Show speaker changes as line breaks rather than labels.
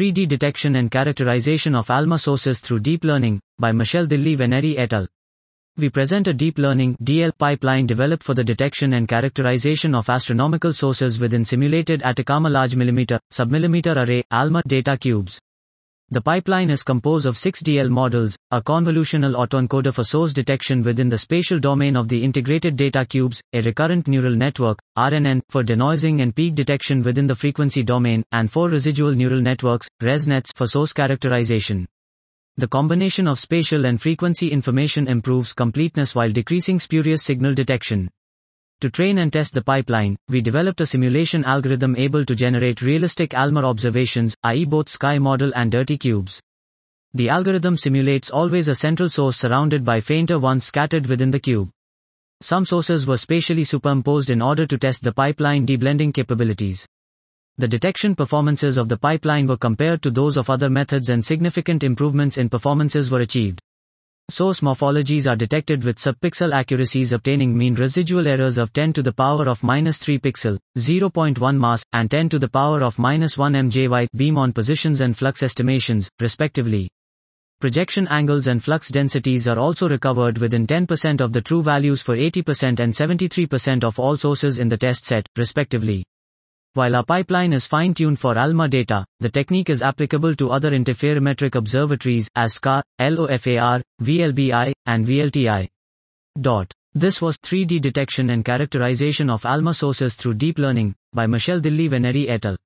3D detection and characterization of ALMA sources through deep learning by Michele Delli Veneri et al. We present a deep learning DL pipeline developed for the detection and characterization of astronomical sources within simulated Atacama large millimeter submillimeter array ALMA data cubes. The pipeline is composed of six DL models, a convolutional autoencoder for source detection within the spatial domain of the integrated data cubes, a recurrent neural network, RNN, for denoising and peak detection within the frequency domain, and four residual neural networks, ResNets, for source characterization. The combination of spatial and frequency information improves completeness while decreasing spurious signal detection. To train and test the pipeline, we developed a simulation algorithm able to generate realistic ALMA observations, i.e. both sky model and dirty cubes. The algorithm simulates always a central source surrounded by fainter ones scattered within the cube. Some sources were spatially superimposed in order to test the pipeline deblending capabilities. The detection performances of the pipeline were compared to those of other methods and significant improvements in performances were achieved. Source morphologies are detected with subpixel accuracies obtaining mean residual errors of 10 to the power of minus 3 pixel, 0.1 mass, and 10 to the power of minus 1 mj white beam on positions and flux estimations, respectively. Projection angles and flux densities are also recovered within 10% of the true values for 80% and 73% of all sources in the test set, respectively. While our pipeline is fine-tuned for ALMA data, the technique is applicable to other interferometric observatories as SKA, LOFAR, VLBI, and VLTI. Dot. This was 3D detection and characterization of ALMA sources through deep learning by Michele Delli Veneri et al.